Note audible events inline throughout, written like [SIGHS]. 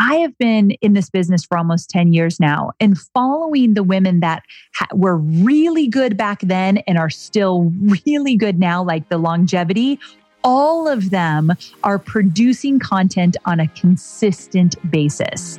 I have been in this business for almost 10 years now and following the women that ha- were really good back then and are still really good now, like the longevity. All of them are producing content on a consistent basis.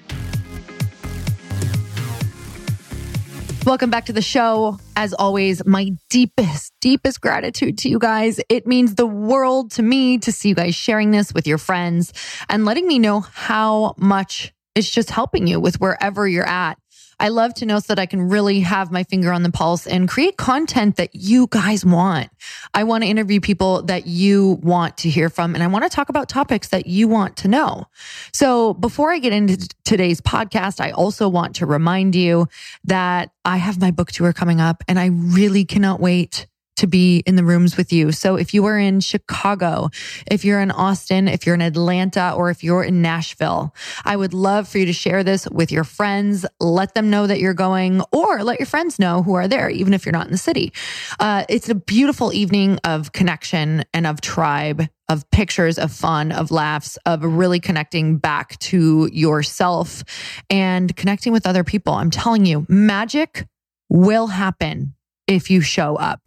Welcome back to the show. As always, my deepest, deepest gratitude to you guys. It means the world to me to see you guys sharing this with your friends and letting me know how much it's just helping you with wherever you're at. I love to know so that I can really have my finger on the pulse and create content that you guys want. I want to interview people that you want to hear from, and I want to talk about topics that you want to know. So before I get into today's podcast, I also want to remind you that I have my book tour coming up and I really cannot wait to be in the rooms with you. So if you are in Chicago, if you're in Austin, if you're in Atlanta, or if you're in Nashville, I would love for you to share this with your friends. Let them know that you're going or let your friends know who are there, even if you're not in the city. Uh, it's a beautiful evening of connection and of tribe of pictures, of fun, of laughs, of really connecting back to yourself and connecting with other people. I'm telling you, magic will happen if you show up.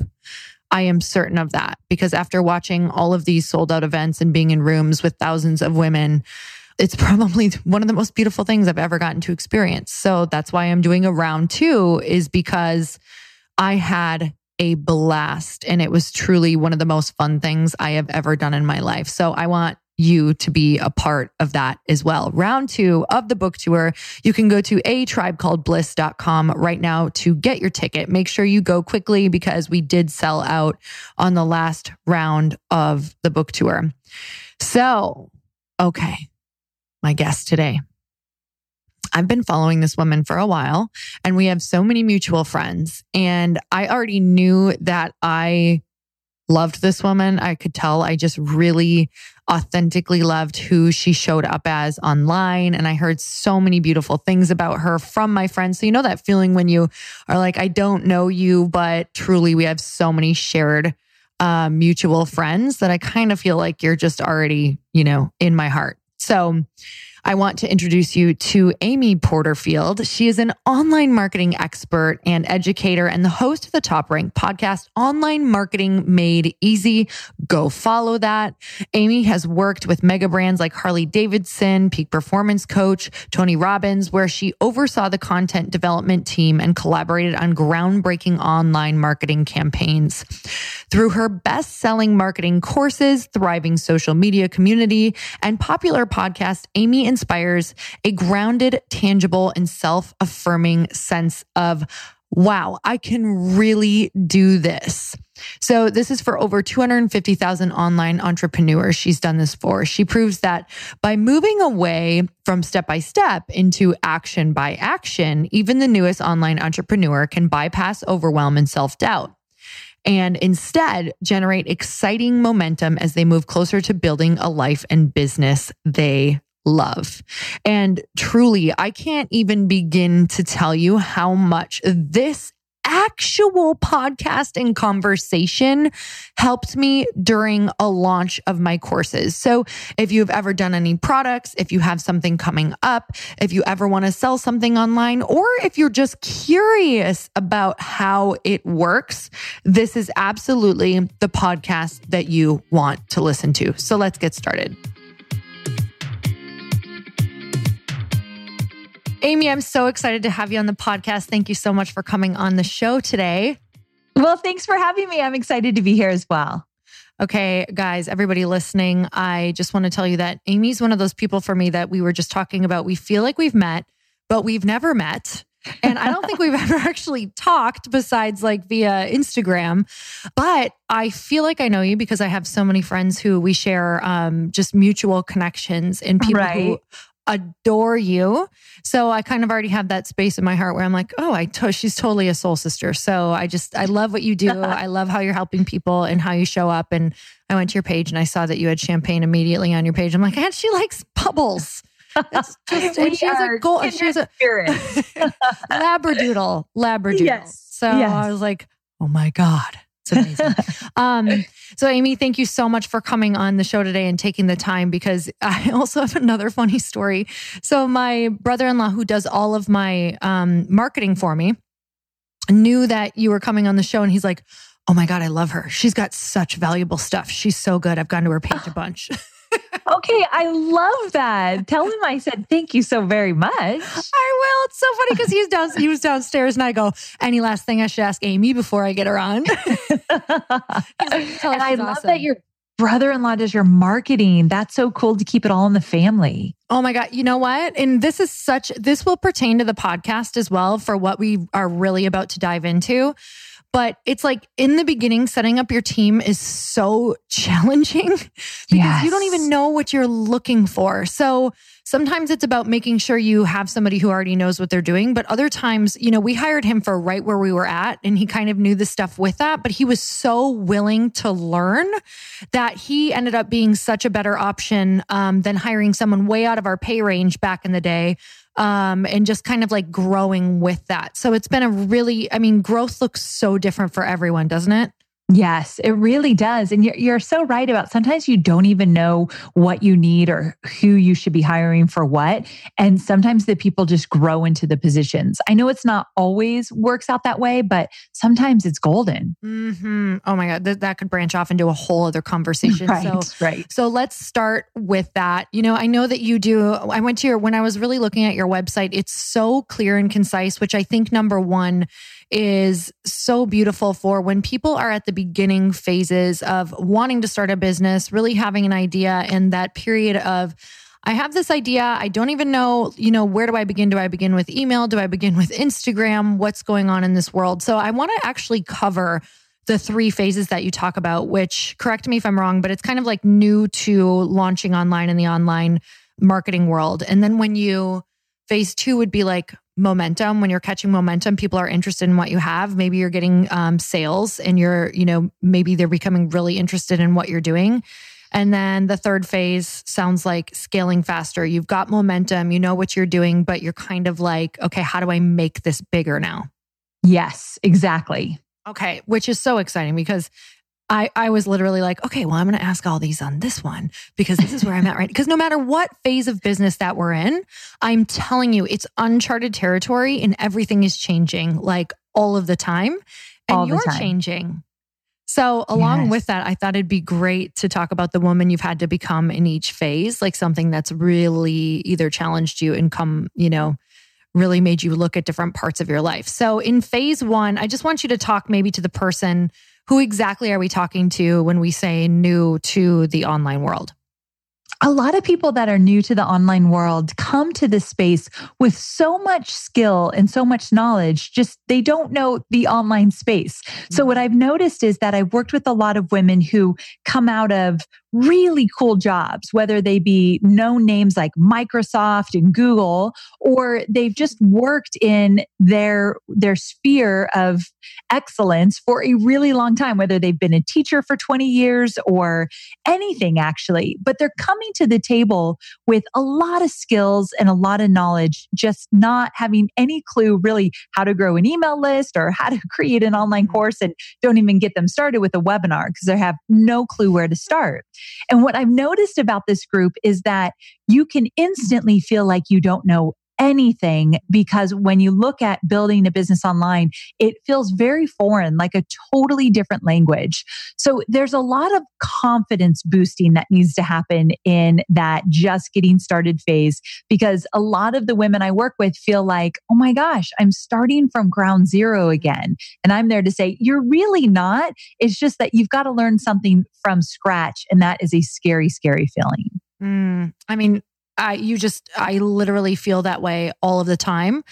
I am certain of that because after watching all of these sold out events and being in rooms with thousands of women, it's [LAUGHS] probably one of the most beautiful things I've ever gotten to experience. So that's why I'm doing a round two is because I had a blast and it was truly one of the most fun things I have ever done in my life. So I want you to be a part of that as well. Round two of the book tour, you can go to a tribe called bliss.com right now to get your ticket. Make sure you go quickly because we did sell out on the last round of the book tour. So, okay, my guest today. I've been following this woman for a while and we have so many mutual friends. And I already knew that I loved this woman. I could tell I just really authentically loved who she showed up as online. And I heard so many beautiful things about her from my friends. So, you know, that feeling when you are like, I don't know you, but truly we have so many shared uh, mutual friends that I kind of feel like you're just already, you know, in my heart. So, I want to introduce you to Amy Porterfield. She is an online marketing expert and educator and the host of the top ranked podcast, Online Marketing Made Easy. Go follow that. Amy has worked with mega brands like Harley Davidson, Peak Performance Coach, Tony Robbins, where she oversaw the content development team and collaborated on groundbreaking online marketing campaigns. Through her best selling marketing courses, thriving social media community, and popular podcast, Amy inspires a grounded, tangible, and self affirming sense of, wow, I can really do this. So this is for over 250,000 online entrepreneurs she's done this for. She proves that by moving away from step by step into action by action, even the newest online entrepreneur can bypass overwhelm and self doubt and instead generate exciting momentum as they move closer to building a life and business they love. And truly, I can't even begin to tell you how much this actual podcast and conversation helped me during a launch of my courses. So if you've ever done any products, if you have something coming up, if you ever want to sell something online, or if you're just curious about how it works, this is absolutely the podcast that you want to listen to. So let's get started. Amy, I'm so excited to have you on the podcast. Thank you so much for coming on the show today. Well, thanks for having me. I'm excited to be here as well. Okay, guys, everybody listening, I just want to tell you that Amy's one of those people for me that we were just talking about. We feel like we've met, but we've never met. and I don't think we've [LAUGHS] ever actually talked besides like via Instagram. But I feel like I know you because I have so many friends who we share um, just mutual connections and people right. who adore you. So I kind of already have that space in my heart where I'm like, oh, I to- she's totally a soul sister. So I just I love what you do. [LAUGHS] I love how you're helping people and how you show up. And I went to your page and I saw that you had champagne immediately on your page. I'm like, and she likes bubbles. It's [LAUGHS] just, and she has a gold. She has a [LAUGHS] labradoodle, labradoodle. Yes. So yes. I was like, oh my god. It's amazing. [LAUGHS] um, so, Amy, thank you so much for coming on the show today and taking the time because [LAUGHS] I also have another funny story. So, my brother in law, who does all of my um, marketing for me, knew that you were coming on the show and he's like, Oh my God, I love her. She's got such valuable stuff. She's so good. I've gone to her page a [SIGHS] bunch. [LAUGHS] okay, I love that. Tell him I said thank you so very much. I will. It's so funny because he's down. He was downstairs, and I go. Any last thing I should ask Amy before I get her on? [LAUGHS] and I love awesome. that your brother-in-law does your marketing. That's so cool to keep it all in the family. Oh my God. You know what? And this is such, this will pertain to the podcast as well for what we are really about to dive into. But it's like in the beginning, setting up your team is so [LAUGHS] challenging because yes. you don't even know what you're looking for. So sometimes it's about making sure you have somebody who already knows what they're doing. But other times, you know, we hired him for right where we were at and he kind of knew the stuff with that, but he was so willing to learn that he ended up being such a better option um, than hiring someone way out of our pay range back in the day um, and just kind of like growing with that. So it's been a really, I mean, growth looks so different for everyone, doesn't it? Yes, it really does. And you're, you're so right about sometimes you don't even know what you need or who you should be hiring for what. And sometimes the people just grow into the positions. I know it's not always works out that way, but sometimes it's golden. Mm-hmm. Oh my God. Th- that could branch off into a whole other [LAUGHS] conversation. Right, so, right. So let's start with that. You know, I know that you do. I went to your, when I was really looking at your website, it's so clear and concise, which I think number one, is so beautiful for when people are at the beginning phases of wanting to start a business, really having an idea, and that period of, I have this idea. I don't even know, you know, where do I begin? Do I begin with email? Do I begin with Instagram? What's going on in this world? So I want to actually cover the three phases that you talk about, which correct me if I'm wrong, but it's kind of like new to launching online in the online marketing world. And then when you phase two would be like momentum. When you're catching momentum people are interested in what you have. Maybe you're getting um, sales and you're you know maybe they're becoming really interested in what you're doing. And then the third phase sounds like scaling faster. You've got momentum you know what you're doing but you're kind of like okay how do i make this bigger now? Yes exactly. Okay which is so exciting because I, I was literally like, okay, well, I'm going to ask all these on this one because this is where I'm at right. Because no matter what phase of business that we're in, I'm telling you, it's uncharted territory and everything is changing like all of the time. And all you're time. changing. So, along yes. with that, I thought it'd be great to talk about the woman you've had to become in each phase, like something that's really either challenged you and come, you know, really made you look at different parts of your life. So, in phase one, I just want you to talk maybe to the person who exactly are we talking to when we say new to the online world? a lot of people that are new to the online world come to this space with so much skill and so much knowledge, just they don't know the online space. So, what mm-hmm. I've noticed is that I've worked with a lot of women who come out of really cool jobs, whether they be known names like Microsoft and Google, or they've just worked in their, their sphere of excellence for a really long time, whether they've been a teacher for 20 years or anything actually. But they're coming to the table with a lot of skills and a lot of knowledge, just not having any clue really how to grow an email list or how to [LAUGHS] create an online mm-hmm. course and don't even get them started with a webinar because they have no clue where to start. And what I've noticed about this group is that you can instantly feel like you don't know anything because when you look at building a business online, it feels very foreign, like a totally different language. So there's a lot of confidence boosting that needs to happen in that just getting started phase because a lot of the women I work with feel like, oh my gosh, I'm starting from ground zero again. And I'm there to say, you're really not. It's just that you've got to learn something from scratch. And that is a scary, scary feeling. Mm, I mean, I you just I literally feel that way all of the time.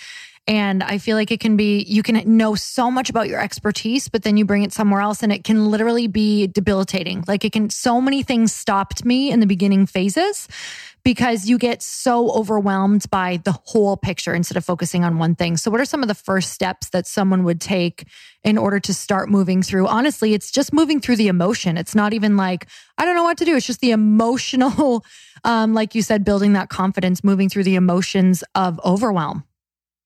And I feel like it can be, you can know so much about your expertise, but then you bring it somewhere else and it can literally be debilitating. Like it can, so many things stopped me in the beginning phases because you get so overwhelmed by the whole picture instead of focusing on one thing. So, what are some of the first steps that someone would take in order to start moving through? Honestly, it's just moving through the emotion. It's not even like, I don't know what to do. It's just the emotional, [LAUGHS] um, like you said, building that confidence, moving through the emotions of overwhelm.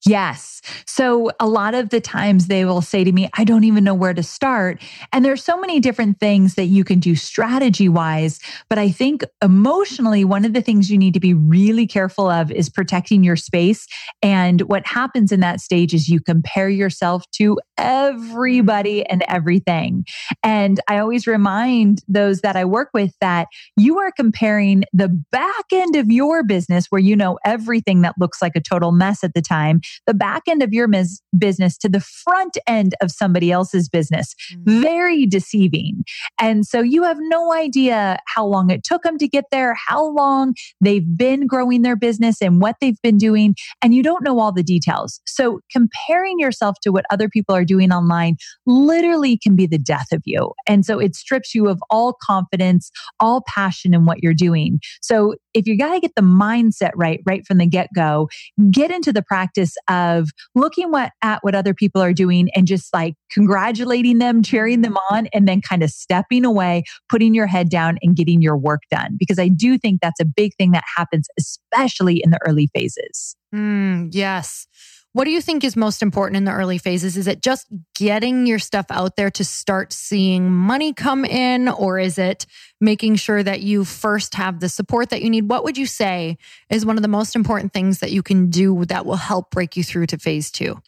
Yes. So a lot of the times they will say to me, I don't even know where to start. And there's so many different things that you can do strategy wise. But I think emotionally, one of the things you need to be really careful of is protecting your space. And what happens in that stage is you compare yourself to everybody and everything. And I always remind those that I work with that you are comparing the back end of your business where you know everything that looks like a total mess at the time the back end of your mis- business to the front end of somebody else's business. Mm-hmm. Very deceiving. And so you have no idea how long it took them to get there, how long they've been growing their business and what they've been doing. And you don't know all the details. So comparing yourself to what other people are doing online literally can be the death of you. And so it strips you of all confidence, all passion in what you're doing. So if you got to get the mindset right, right from the get go, get into the practice of looking what, at what other people are doing and just like congratulating them, cheering them on, and then kind of stepping away, putting your head down and getting your work done. Because I do think that's a big thing that happens, especially in the early phases. Mm, yes. What do you think is most important in the early phases? Is it just getting your stuff out there to start seeing money come in, or is it making sure that you first have the support that you need? What would you say is one of the most important things that you can do that will help break you through to phase two?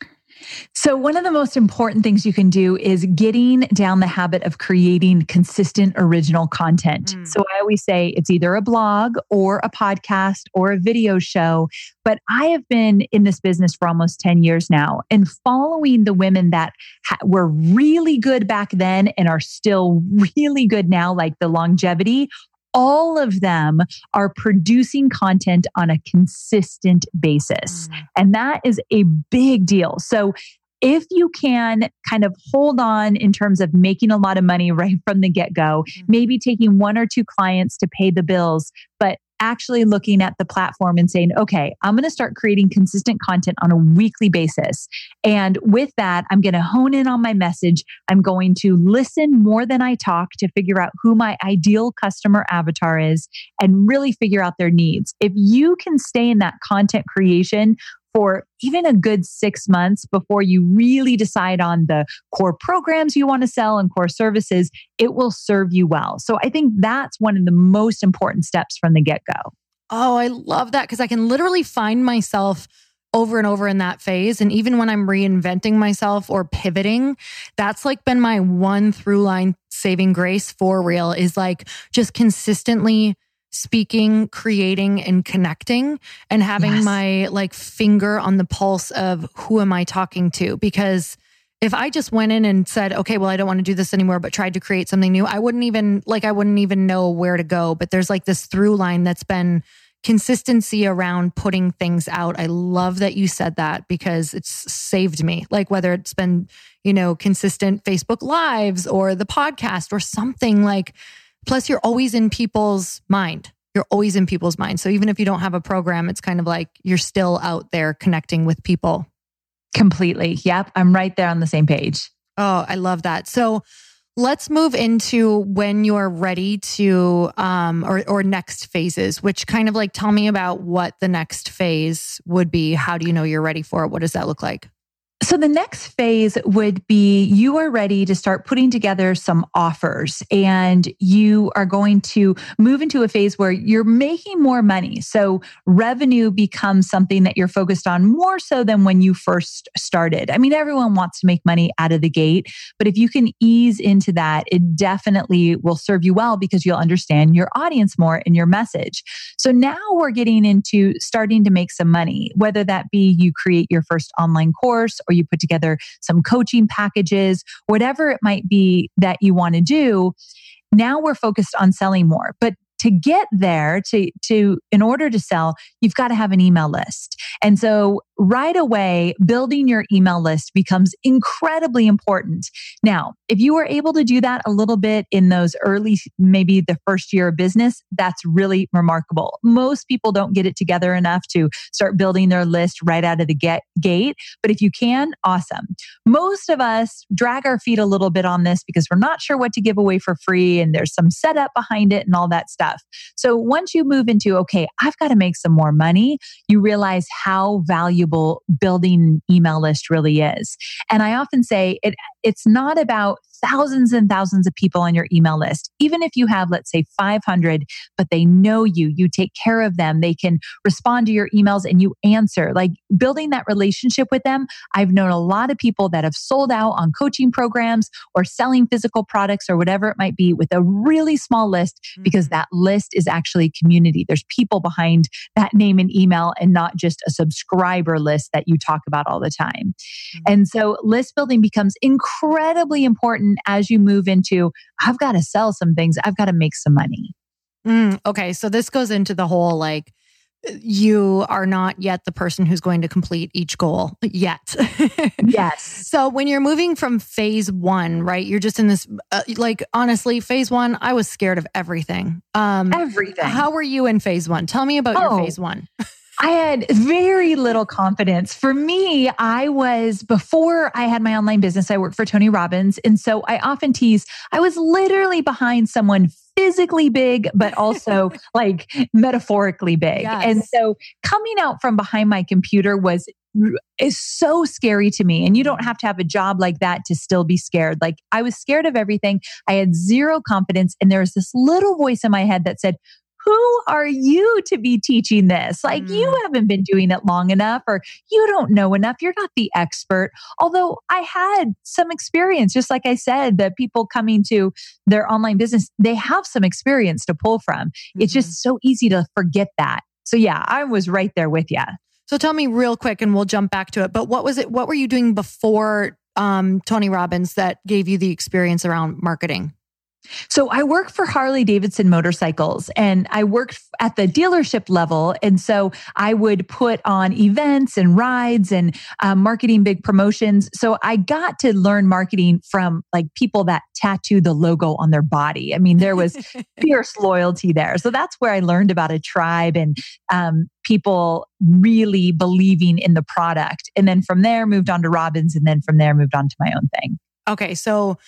So, one of the most important things you can do is getting down the habit of creating consistent original content. Mm. So, I always say it's either a blog or a podcast or a video show. But I have been in this business for almost 10 years now and following the women that ha- were really good back then and are still [LAUGHS] really good now, like the longevity all of them are producing content on a consistent basis. Mm. And that is a big deal. So if you can kind of hold on in terms of making a lot of money [LAUGHS] right from the get go, mm-hmm. maybe taking one or two clients to pay the bills, but actually looking at the platform and saying, okay, I'm going to start creating consistent content on a weekly basis. And with that, I'm going to hone in on my message. I'm going to listen more than I talk to figure out who my ideal customer avatar is and really figure out their needs. If you can stay in that content creation for even a good six months before you really decide on the core programs you want to sell and core services, it will serve you well. So I think that's one of the most important steps from the get go. Oh, I love that because I can literally find myself over and over in that phase. And even when I'm reinventing myself or pivoting, that's like been my one through line saving grace for real is like just consistently speaking, creating, and connecting and having yes. my like finger on the pulse of who am I talking to? Because if I just went in and said, okay, well, I don't want to do this anymore, but tried to create something new, I wouldn't even like, I wouldn't even know where to go. But there's like this through line that's been consistency around putting things out. I love that you said that because it's saved me. Like whether it's been, you know, consistent Facebook lives or the podcast or something like, Plus, you're always in people's mind. You're always in people's mind. So even if you don't have a program, it's kind of like you're still out there connecting with people. Completely. Yep. I'm right there on the same page. Oh, I love that. So let's move into when you're ready to um or or next phases, which kind of like tell me about what the next phase would be. How do you know you're ready for it? What does that look like? So the next phase would be you are ready to start putting together some offers and you are going to move into a phase where you're making more money. So revenue becomes something that you're focused on more so than when you first started. I mean, everyone wants to make money out of the gate, but if you can ease into that, it definitely will serve you well because you'll understand your audience more and your message. So now we're getting into starting to make some money, whether that be you create your first online course or you put together some coaching packages, whatever it might be that you want to do. Now we're focused on selling more. But to get there to to in order to sell you've got to have an email list. And so right away building your email list becomes incredibly important. Now if you were able to do that a little bit in those early maybe the first year of business that's really remarkable. Most people don't get it together enough to start building their list right out of the get, gate but if you can awesome. Most of us drag our feet a little bit on this because we're not sure what to give away for free and there's some setup behind it and all that stuff stuff. So once you move into, okay, I've got to make some more money, you realize how valuable building email list really is. And I often say it, it's not about thousands and thousands of people on your email list. Even if you have, let's say 500, but they know you, you take care of them, they can respond to your emails and you answer. Like building that relationship with them. I've known a lot of people that have sold out on coaching programs or selling physical products or whatever it might be with a really small list because mm-hmm. that list is actually community. There's people behind that name and email and not just a subscriber list that you talk about all the time. Mm-hmm. And so list building becomes incredibly important important as you move into, I've got to sell some things, I've got to make some money. Mm, okay. So this goes into the whole like, you are not yet the person who's going to complete each goal yet. [LAUGHS] yes. So when you're moving from phase one, right? You're just in this, uh, like, honestly, phase one, I was scared of everything. Um, everything. How were you in phase one? Tell me about oh. your phase one. [LAUGHS] I had very little confidence. For me, I was, before I had my online business, I worked for Tony Robbins. And so I often tease, I was literally behind someone physically big, but also [LAUGHS] like metaphorically big. Yes. And so coming out from behind my computer was is so scary to me. And you don't have to have a job like that to still be scared. Like I was scared of everything. I had zero confidence. And there was this little voice in my head that said, who are you to be teaching this? Like, mm. you haven't been doing it long enough, or you don't know enough. You're not the expert. Although I had some experience, just like I said, that people coming to their online business, they have some experience to pull from. Mm-hmm. It's just so easy to forget that. So, yeah, I was right there with you. So, tell me real quick, and we'll jump back to it. But what was it? What were you doing before um, Tony Robbins that gave you the experience around marketing? So I work for Harley Davidson Motorcycles and I worked at the dealership level. And so I would put on events and rides and um, marketing big promotions. So I got to learn marketing from like people that tattoo the logo on their body. I mean, there was [LAUGHS] fierce loyalty there. So that's where I learned about a tribe and um, people really believing in the product. And then from there, moved on to Robbins. And then from there, moved on to my own thing. Okay. So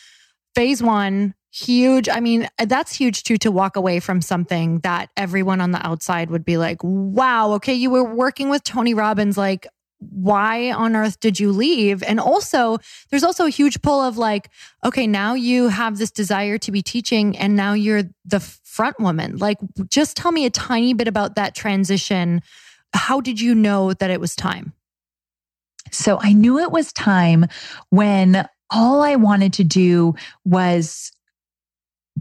phase one, huge. I mean, that's huge too to walk away from something that everyone on the outside would be like, wow, okay, you were working with Tony Robbins. Like, why on earth did you leave? And also, there's also a huge pull of like, okay, now you have this desire to be teaching and now you're the front woman. Like, just tell me a tiny bit about that transition. How did you know that it was time? So I knew it was time when all I wanted to do was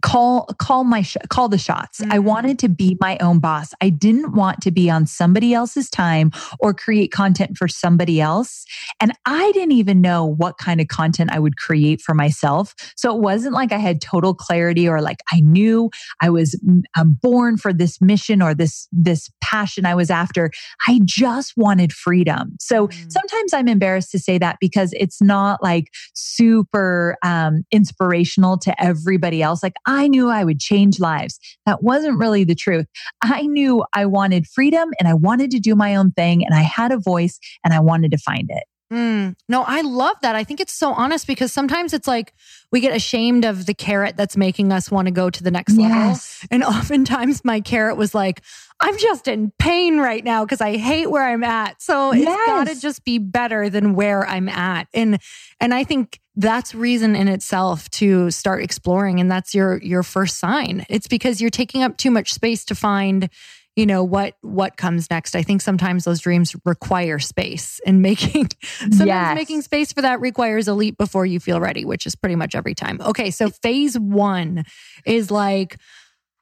call call my sh- call the shots. Mm-hmm. i wanted to be my own boss. I didn't want to be on somebody else's time or create content for somebody else. And i didn't even know what kind of content i would create for myself. So it wasn't like i had total clarity or like i knew i was I'm born for this mission or this this passion i was after. I just wanted freedom. So mm-hmm. sometimes i'm embarrassed to say that because it's not like super um, inspirational to everybody else. Like I knew I would change lives. That wasn't really the truth. I knew I wanted freedom and I wanted to do my own thing and I had a voice and I wanted to find it. Mm, no, I love that. I think it's so honest because sometimes it's like we get ashamed of the carrot that's making us want to go to the next Yes. level. And oftentimes my carrot was like, I'm just in pain right now because I hate where I'm at. So it's got to just be better than where I'm at. And and I think that's reason in itself to start exploring and that's your your first sign. It's because you're taking up too much space to find you know what what comes next i think sometimes those dreams require space and making [LAUGHS] sometimes Yes. making space for that requires a leap before you feel ready which is pretty much every time okay so phase one is like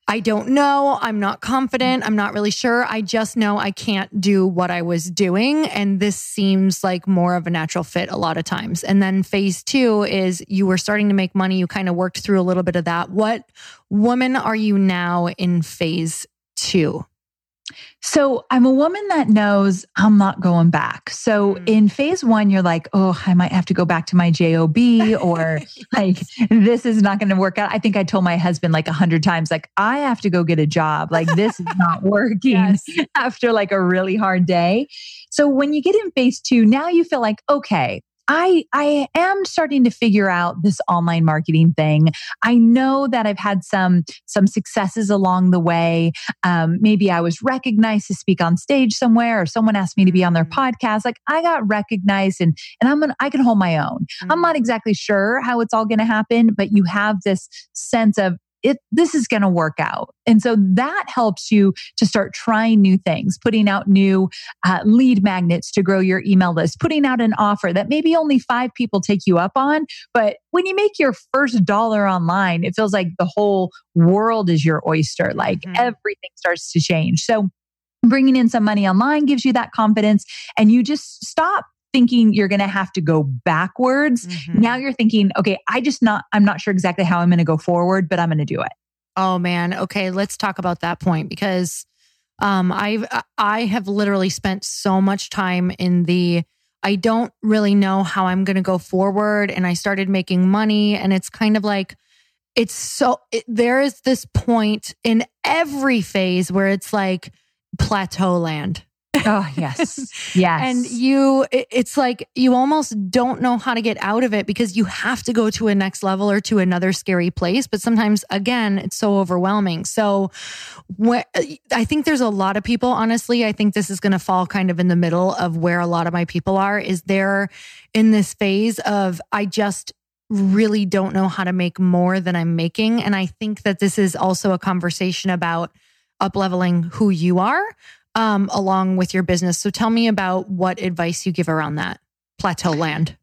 I don't know. I'm not confident. I'm not really sure. I just know I can't do what I was doing. And this seems like more of a natural fit a lot of times. And then phase two is you were starting to make money. You kind of worked through a little bit of that. What woman are you now in phase two? So I'm a woman that knows I'm not going back. So Mm. in phase one, you're like, oh, I might have to go back to my job, or [LAUGHS] like this is not going to work out. I think I told my husband like a hundred times, like I have to go get a job. Like this is not [LAUGHS] working Yes. [LAUGHS] after like a really hard day. So when you get in phase two, now you feel like, okay, I I am starting to figure out this online marketing thing. I know that I've had some some successes along the way. Um, maybe I was recognized to speak on stage somewhere, or someone asked me to be on their Mm. podcast. Like I got recognized, and and I'm gonna I can hold my own. Mm. I'm not exactly sure how it's all going to happen, but you have this sense of it this is going to work out. And so that helps you to start trying new things, putting out new uh, lead magnets to grow your email list, putting out an offer that maybe only 5 people take you up on, but when you make your first dollar online, it feels like the whole world is your oyster, like Mhm. everything starts to change. So bringing in some money online gives you that confidence and you just stop thinking you're going to have to go backwards Mhm. now you're thinking okay i just not i'm not sure exactly how i'm going to go forward but i'm going to do it Oh man. Okay, let's talk about that point because um I've I have literally spent so much time in the I don't really know how I'm going to go forward and I started making money and it's kind of like it's so it, there is this point in every phase where it's like plateau land. Oh yes yes And you, it- it's like you almost don't know how to get out of it because you have to go to a next level or to another scary place. But sometimes, again, it's so overwhelming. So, I think there's a lot of people, honestly, I think this is going to fall kind of in the middle of where a lot of my people are, is they're in this phase of, I just, really don't know how to make more than I'm making. And I think that this is also a conversation about up leveling who you are um, along with your business. So tell me about what advice you give around that plateau land.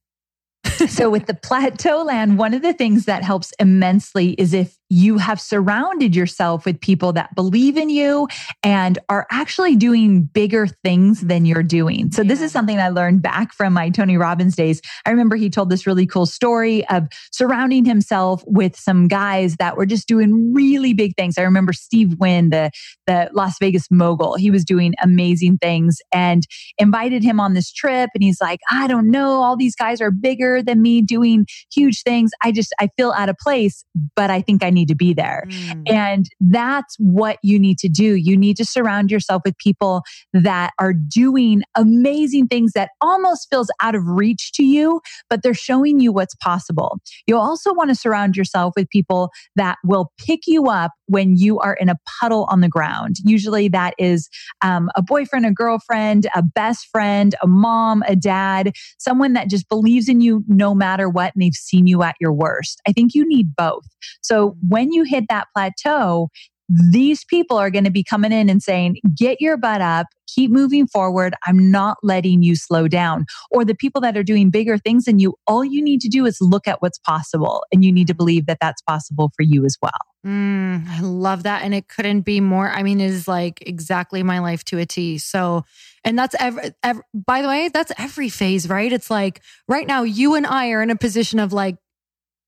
so with the plateau land one of the things that helps immensely is if you have surrounded yourself with people that believe in you and are actually doing bigger things than you're doing. So this is something I learned back from my Tony Robbins days. I remember he told this really cool story of surrounding himself with some guys that were just doing really big things. I remember Steve Wynn, the the Las Vegas mogul. He was doing amazing things and invited him on this trip and he's like, "I don't know, all these guys are bigger than me doing huge things. I just I feel out of place, but I think I need to be there." Mm. And that's what you need to do. You need to surround yourself with people that are doing amazing things that almost feels out of reach to you, but they're showing you what's possible. You'll also want to surround yourself with people that will pick you up when you are in a puddle on the ground. Usually that is um, a boyfriend, a girlfriend, a best friend, a mom, a dad, someone that just believes in you no matter what and they've seen you at your worst. I think you need both. So when you hit that plateau, these people are going to be coming in and saying, get your butt up, keep moving forward. I'm not letting you slow down. Or the people that are doing bigger things than you, all you need to do is look at what's possible. And you need to believe that that's possible for you as well. Mm, I love that. And it couldn't be more. I mean, it is like exactly my life to a T. So, and that's every, every, by the way, that's every phase, right? It's like right now, you and I are in a position of like,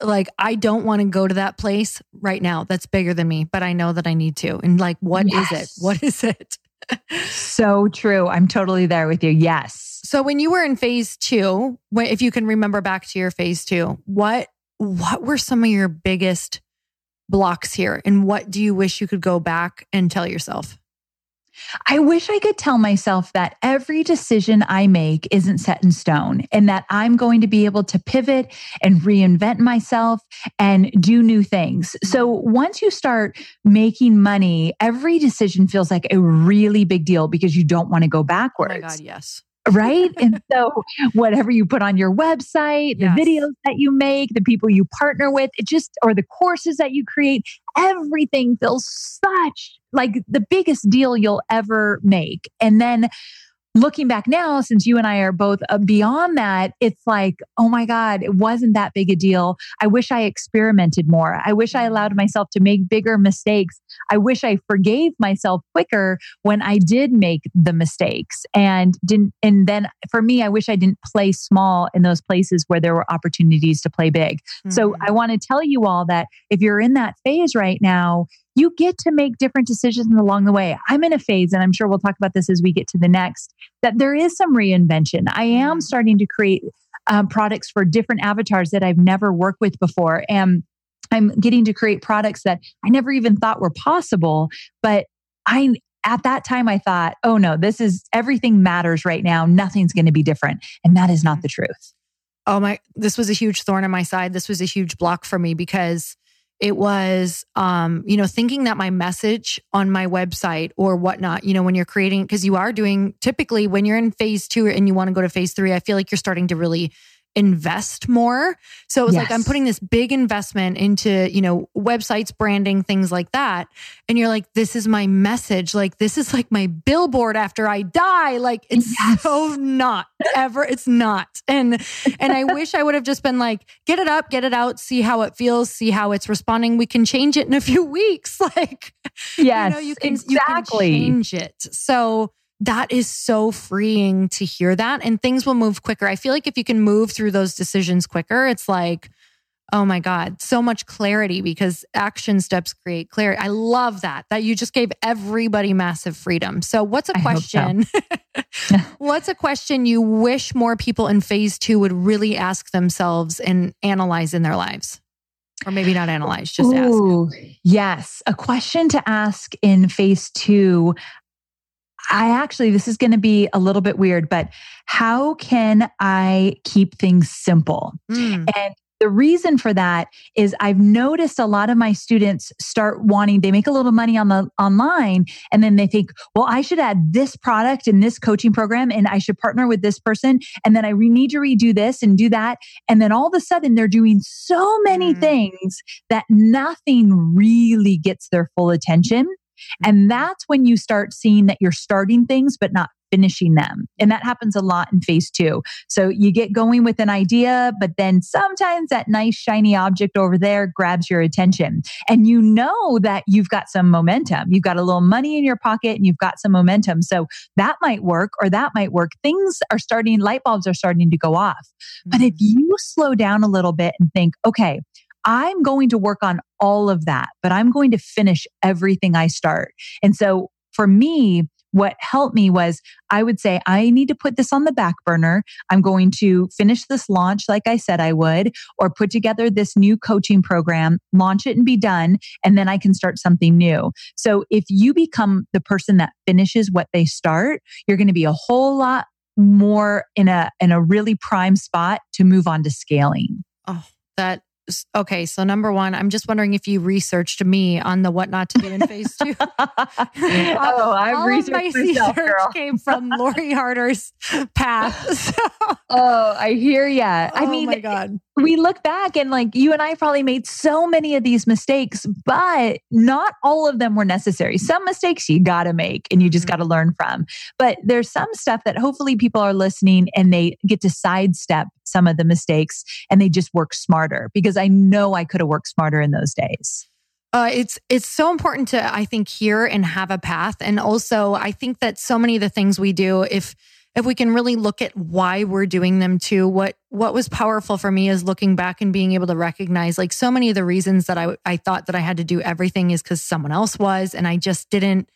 like, I don't want to go to that place right now. That's bigger than me, but I know that I need to. And like, what is it? What is it? [LAUGHS] So true. I'm totally there with you. Yes. So when you were in phase two, if you can remember back to your phase two, what what were some of your biggest blocks here, and what do you wish you could go back and tell yourself? I wish I could tell myself that every decision I make isn't set in stone and that I'm going to be able to pivot and reinvent myself and do new things. So once you start making money, every decision feels like a really big deal because you don't want to go backwards. Oh my God, yes right? and [LAUGHS] so, whatever you put on your website, the yes. videos that you make, the people you partner with, it just, or the courses that you create, everything feels such like the biggest deal you'll ever make. And then looking back now, since you and I are both uh, beyond that, it's like, oh my God, it wasn't that big a deal. I wish I experimented more. I wish I allowed myself to make bigger mistakes. I wish I forgave myself quicker when I did make the mistakes and didn't. And then for me, I wish I didn't play small in those places where there were opportunities to play big. Mm-hmm. So I want to tell you all that if you're in that phase right now, you get to make different decisions along the way. I'm in a phase, and I'm sure we'll talk about this as we get to the next, that there is some reinvention. I am mm-hmm. starting to create um, products for different avatars that I've never worked with before. And I'm getting to create products that I never even thought were possible. But I, at that time, I thought, oh no, this is everything matters right now. Nothing's going to be different. And that is not the truth. Oh my, this was a huge thorn in my side. This was a huge block for me because it was um you know thinking that my message on my website or whatnot you know when you're creating because you are doing typically when you're in phase two and you want to go to phase three i feel like you're starting to really invest more. So it was yes. like I'm putting this big investment into, you know, websites, branding, things like that. And you're like, this is my message. Like this is like my billboard after I die. Like it's yes. so not ever. It's not. And and I wish I would have just been like, get it up, get it out, see how it feels, see how it's responding. We can change it in a few [LAUGHS] weeks. Like yes, you know, you can exactly. you can change it. So that is so freeing to hear that and things will move quicker. I feel like if you can move through those decisions quicker, it's like, oh my God, so much clarity because action steps create clarity. I love that, that you just gave everybody massive freedom. So, what's a question? So. [LAUGHS] what's a question you wish more people in phase two would really ask themselves and analyze in their lives? Or maybe not analyze, just Ooh, ask. Yes. A question to ask in phase two I actually, this is going to be a little bit weird, but how can I keep things simple? Mm. And the reason for that is I've noticed a lot of my students start wanting, they make a little money on the online and then they think, well, I should add this product in this coaching program and I should partner with this person. And then I re- need to redo this and do that. And then all of a sudden they're doing so many mm. things that nothing really gets their full attention. And that's when you start seeing that you're starting things, but not finishing them. And that happens a lot in phase two. So you get going with an idea, but then sometimes that nice shiny object over there grabs your attention. And you know that you've got some momentum. You've got a little money in your pocket and you've got some momentum. So that might work or that might work. Things are starting, light bulbs are starting to go off. But if mm-hmm. you slow down a little bit and think, okay, I'm going to work on all of that, but I'm going to finish everything I start. And so for me, what helped me was I would say, I need to put this on the back burner. I'm going to finish this launch like I said I would, or put together this new coaching program, launch it and be done. And then I can start something new. So if you become the person that finishes what they start, you're going to be a whole lot more in a, in a really prime spot to move on to scaling. Oh, that okay, so number one, I'm just wondering if you researched me on the what not to do in phase two. [LAUGHS] oh, [LAUGHS] I've all researched my myself, research girl. came from [LAUGHS] Lori Harder's path. So. Oh, I hear ya. I oh mean, my God. we look back and like you and I probably made so many of these mistakes, but not all of them were necessary. Some mistakes you got to make and you just mm-hmm. got to learn from. But there's some stuff that hopefully people are listening and they get to sidestep some of the mistakes and they just work smarter because I know I could have worked smarter in those days. Uh, it's it's so important to I think hear and have a path, and also I think that so many of the things we do, if if we can really look at why we're doing them too, what what was powerful for me is looking back and being able to recognize like so many of the reasons that I I thought that I had to do everything is because someone else was, and I just didn't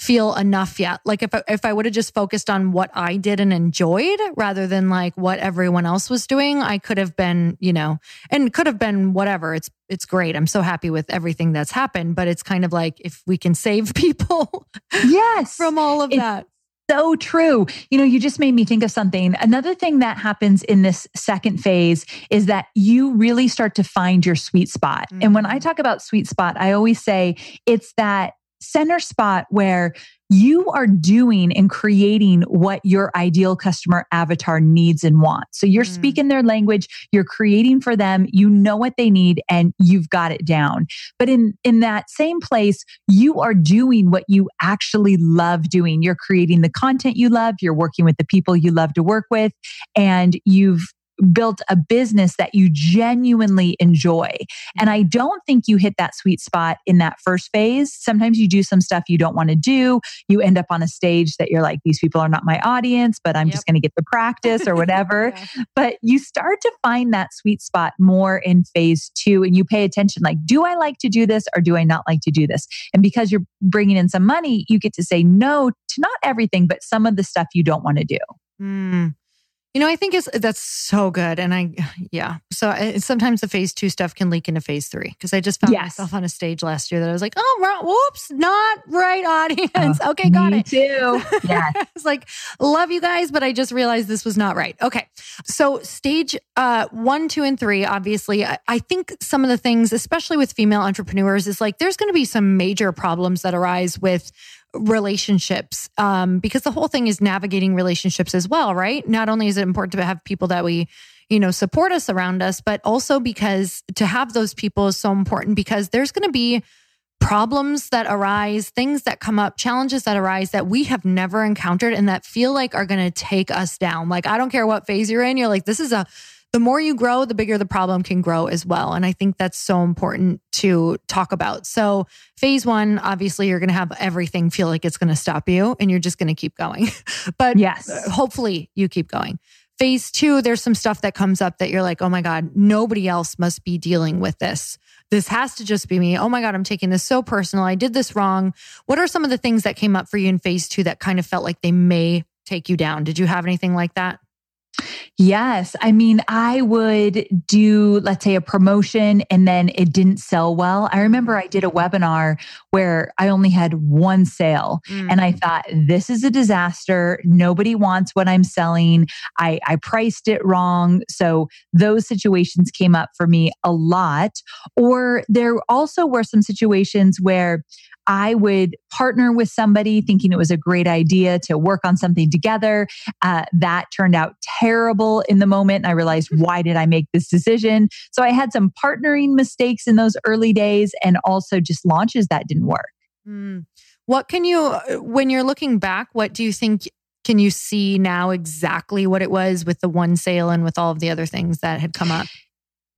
feel enough yet. Like if I, if I would have just focused on what I did and enjoyed rather than like what everyone else was doing, I could have been, you know, and could have been whatever. It's it's great. I'm so happy with everything that's happened, but it's kind of like if we can save [LAUGHS] people yes from all of it's that. So true. You know, you just made me think of something. Another thing that happens in this second phase is that you really start to find your sweet spot. Mm-hmm. And when I mm. talk about sweet spot, I always say it's that center spot where you are doing and creating what your ideal customer avatar needs and wants. So you're mm. speaking their language, you're creating for them, you know what they need and you've got it down. But in in that same place, you are doing what you actually love doing. You're creating the content you love, you're working with the people you love to work with and you've built a business that you genuinely enjoy. And I don't think you hit that sweet spot in that first phase. Sometimes you do some stuff you don't want to do. You end up on a stage that you're like, these people are not my audience, but I'm yep. just going to get the practice or whatever. [LAUGHS] yeah. But you start to find that sweet spot more in phase two and you pay attention like, do I like to do this or do I not like to do this? And because you're bringing in some money, you get to say no to not everything, but some of the stuff you don't want to do. Mm. You know, I think it's that's so good, and I yeah. So I, sometimes the phase two stuff can leak into phase three because I just found yes. myself on a stage last year that I was like, oh, whoops, not right audience. Uh, okay, got me it. Too. Yeah, [LAUGHS] it's like love you guys, but I just realized this was not right. Okay, so stage uh, one, two, and three. Obviously, I, I think some of the things, especially with female entrepreneurs, is like there's going to be some major problems that arise with relationships um, because the whole thing is navigating relationships as well, right? Not only is it important to have people that we you know support us around us but also because to have those people is so important because there's going to be problems that arise things that come up challenges that arise that we have never encountered and that feel like are going to take us down like i don't care what phase you're in you're like this is a the more you grow, the bigger the problem can grow as well. And I think that's so important to talk about. So, phase one, obviously, you're going to have everything feel like it's going to stop you and you're just going to keep going. [LAUGHS] but yes, uh, hopefully, you keep going. Phase two, there's some stuff that comes up that you're like, oh my God, nobody else must be dealing with this. This has to just be me. Oh my God, I'm taking this so personal. I did this wrong. What are some of the things that came up for you in phase two that kind of felt like they may take you down? Did you have anything like that? Yes. I mean, I would do, let's say, a promotion and then it didn't sell well. I remember I did a webinar where I only had one sale mm. and I thought, this is a disaster. Nobody wants what I'm selling. I, I priced it wrong. So those situations came up for me a lot. Or there also were some situations where I would partner with somebody thinking it was a great idea to work on something together. Uh, that turned out terrible in the moment. And I realized, mm-hmm. why did I make this decision? So I had some partnering mistakes in those early days and also just launches that didn't work. Mm. What can you, uh, when you're looking back, what do you think? Can you see now exactly what it was with the one sale and with all of the other things that had come up?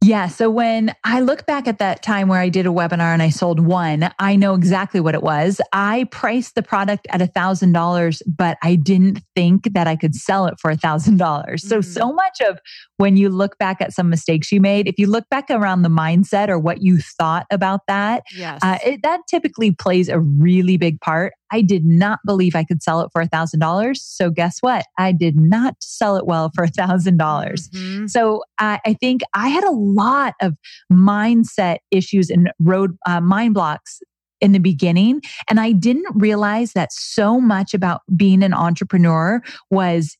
Yeah. So when I look back at that time where I did a webinar and I sold one, I know exactly what it was. I priced the product at a thousand dollars, but I didn't think that I could sell it for a thousand dollars. So, mm. so much of when you look back at some mistakes you made, if you look back around the mindset or what you thought about that, yes. Uh, it, that typically plays a really big part. I did not believe I could sell it for a thousand dollars. So guess what? I did not sell it well for a thousand dollars. Mm-hmm. So I, I, think I had a lot of mindset issues and road uh, mind blocks in the beginning. And I didn't realize that so much about being an entrepreneur was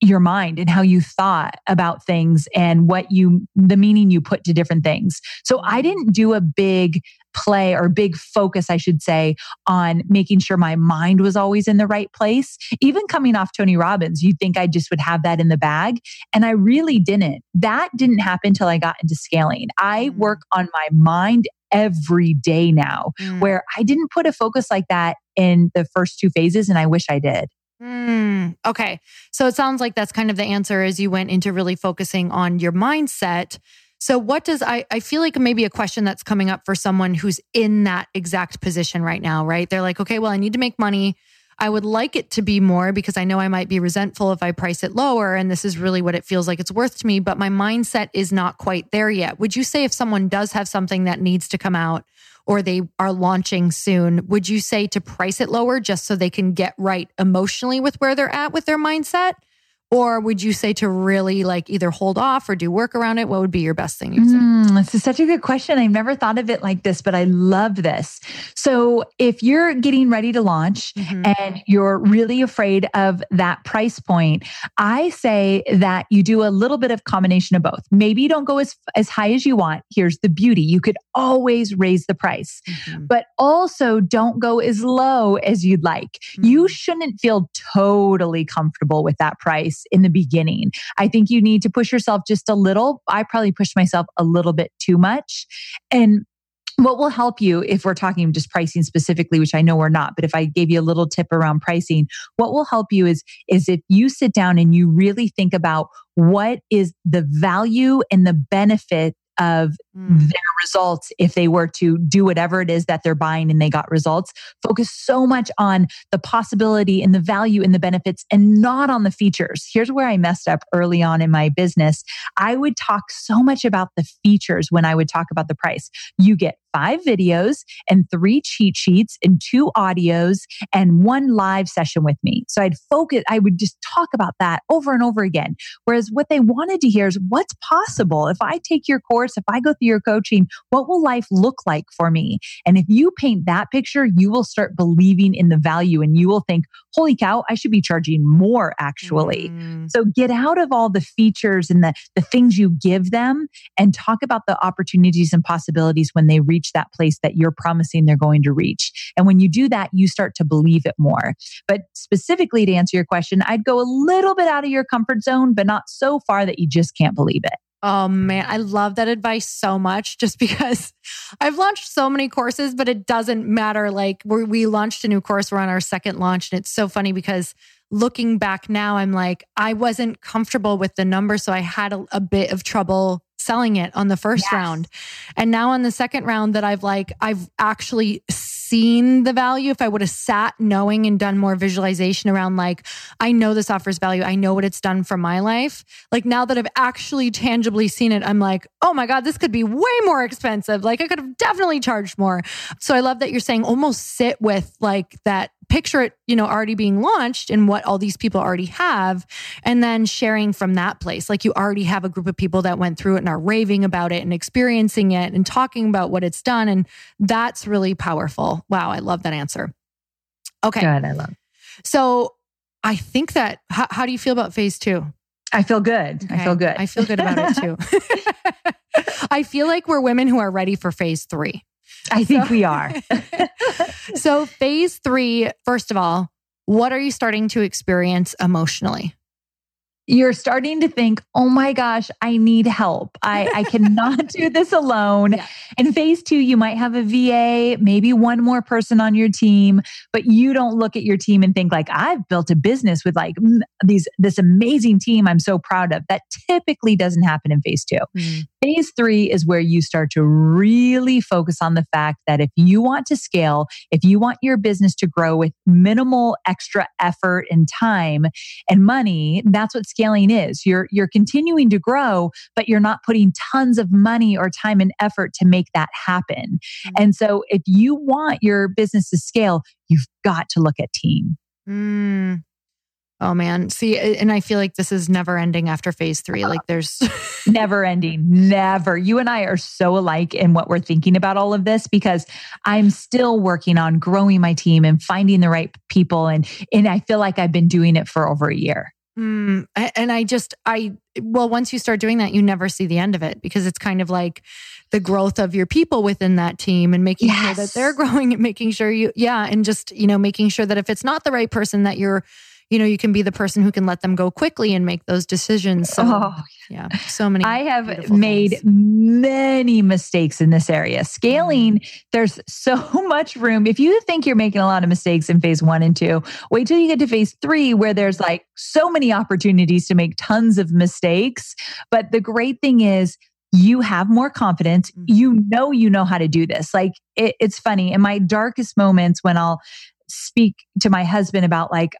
your mind and how you thought about things and what you the meaning you put to different things. So I didn't do a big play or big focus I should say on making sure my mind was always in the right place. Even coming off Tony Robbins, you'd think I just would have that in the bag and I really didn't. That didn't happen until I got into scaling. I mm. work on my mind every day now mm. where I didn't put a focus like that in the first two phases and I wish I did. Mm, okay. So it sounds like that's kind of the answer as you went into really focusing on your mindset. So what does I I feel like maybe a question that's coming up for someone who's in that exact position right now, right? They're like, "Okay, well, I need to make money. I would like it to be more because I know I might be resentful if I price it lower and this is really what it feels like it's worth to me, but my mindset is not quite there yet." Would you say if someone does have something that needs to come out or they are launching soon, would you say to price it lower just so they can get right emotionally with where they're at with their mindset? Or would you say to really like either hold off or do work around it? What would be your best thing you'd say? Mm, this is such a good question. I've never thought of it like this, but I love this. So if you're getting ready to launch mm-hmm. and you're really afraid of that price point, I say that you do a little bit of combination of both. Maybe you don't go as, as high as you want. Here's the beauty. You could always raise the price, mm-hmm. but also don't go as low as you'd like. Mm-hmm. You shouldn't feel totally comfortable with that price in the beginning. I think you need to push yourself just a little. I probably pushed myself a little bit too much. And what will help you if we're talking just pricing specifically which i know we're not but if i gave you a little tip around pricing what will help you is is if you sit down and you really think about what is the value and the benefit of mm. their results if they were to do whatever it is that they're buying and they got results. Focus so much on the possibility and the value and the benefits and not on the features. Here's where I messed up early on in my business. I would talk so much about the features when I would talk about the price. You get five videos and three cheat sheets and two audios and one live session with me. So I'd focus, I would just talk about that over and over again. Whereas what they wanted to hear is what's possible if I take your course, if I go through your coaching, what will life look like for me? And if you paint that picture, you will start believing in the value and you will think, holy cow, I should be charging more actually. Mm. So get out of all the features and the, the things you give them and talk about the opportunities and possibilities when they reach that place that you're promising they're going to reach. And when you do that, you start to believe it more. But specifically to answer your question, I'd go a little bit out of your comfort zone, but not so far that you just can't believe it. Oh man, I love that advice so much [LAUGHS] just because [LAUGHS] I've launched so many courses, but it doesn't matter. Like we launched a new course, we're on our second launch. And it's so funny because looking back now, I'm like, I wasn't comfortable with the number. So I had a, a bit of trouble selling it on the first yes. round. And now on the second round that I've like, I've actually seen the value. If I would have sat knowing and done more visualization around like, I know this offers value. I know what it's done for my life. Like now that I've actually tangibly seen it, I'm like, oh my God, this could be way more expensive. Like I could have definitely charged more. So I love that you're saying almost sit with like that picture it, you know, already being launched and what all these people already have, and then sharing from that place. Like you already have a group of people that went through it and are raving about it and experiencing it and talking about what it's done. And that's really powerful. Wow, I love that answer. Okay. Good. I love. So I think that, how, how do you feel about phase two? I feel good. Okay. I feel good. I feel good about it too. [LAUGHS] [LAUGHS] I feel like we're women who are ready for phase three. I think so, we are. [LAUGHS] [LAUGHS] so, phase three, first of all, what are you starting to experience emotionally? You're starting to think, oh my gosh, I need help. I, I cannot [LAUGHS] do this alone. Yeah. In phase two, you might have a VA, maybe one more person on your team, but you don't look at your team and think like, I've built a business with like these, this amazing team I'm so proud of. That typically doesn't happen in phase 2 mm Phase three is where you start to really focus on the fact that if you want to scale, if you want your business to grow with minimal extra effort and time and money, that's what scaling is. You're you're continuing to grow, but you're not putting tons of money or time and effort to make that happen. Mm-hmm. And so if you want your business to scale, you've got to look at team. Mm, Oh man. See, and I feel like this is never ending after phase three. Like there's [LAUGHS] never ending, never. You and I are so alike in what we're thinking about all of this because I'm still working on growing my team and finding the right people. And, and I feel like I've been doing it for over a year. Mm, and I just, I, well, once you start doing that, you never see the end of it because it's kind of like the growth of your people within that team and making yes. sure that they're [LAUGHS] growing and making sure you, yeah. And just, you know, making sure that if it's not the right person that you're, you know, you can be the person who can let them go quickly and make those decisions. So, oh, yeah, so many. I have made things. many mistakes in this area. Scaling, mm. there's [LAUGHS] so much room. If you think you're making a lot of mistakes in phase one and two, wait till you get to phase three, where there's like so many opportunities to make tons of mistakes. But the great thing is, you have more confidence. Mm. You know, you know how to do this. Like it, it's funny in my darkest moments when I'll speak to my husband about like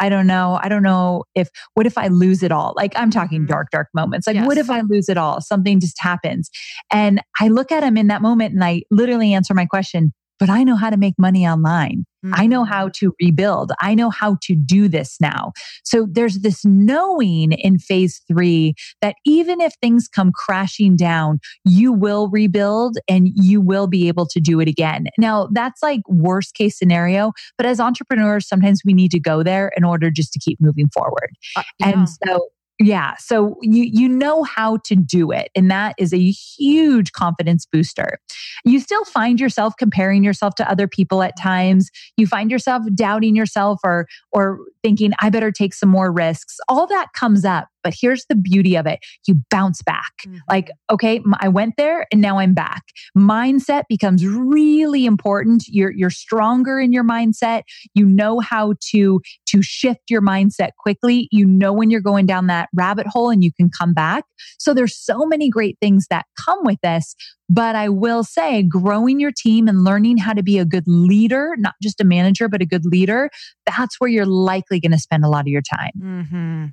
i don't know i don't know if what if i lose it all like i'm talking mm-hmm. dark dark moments like yes. what if i lose it all something just happens and i look at him in that moment and i literally answer my question but I know how to make money online. Mm-hmm. I know how mm. to rebuild. I know how to do this now. So there's this knowing in phase three that even if things come crashing down, you will rebuild and you will be able to do it again. Now, that's like worst case scenario, but as entrepreneurs, sometimes we need to go there in order just to keep moving forward. Uh, yeah. And so yeah. So you you know how to do it and that is a huge confidence booster. You still find yourself comparing yourself to other people at times. You find yourself doubting yourself or or thinking I better take some more risks. All that comes up. But here's the beauty of it you bounce back. Mm-hmm. Like, okay, I went there and now I'm back. Mindset becomes really important. You're, you're stronger in your mindset. You know how to, to shift your mindset quickly. You know when you're going down that rabbit hole and you can come back. So there's so many great things that come with this. But I will say, growing your team and learning how to be a good leader, not just a manager, but a good leader, that's where you're likely going to spend a lot of your time. Mm-hmm.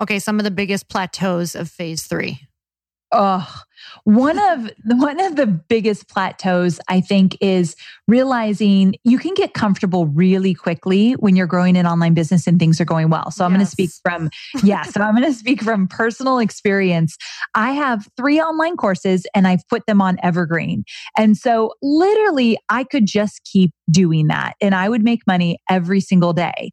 Okay, some of the biggest plateaus of phase three. Oh, one of [LAUGHS] one of the biggest plateaus I think is realizing you can get comfortable really quickly when you're growing an online business and things are going well. So I'm yes. going to speak from yeah, so I'm going to speak from personal experience. I have 3 online courses and I've put them on evergreen. And so literally I could just keep doing that and I would make money every single day.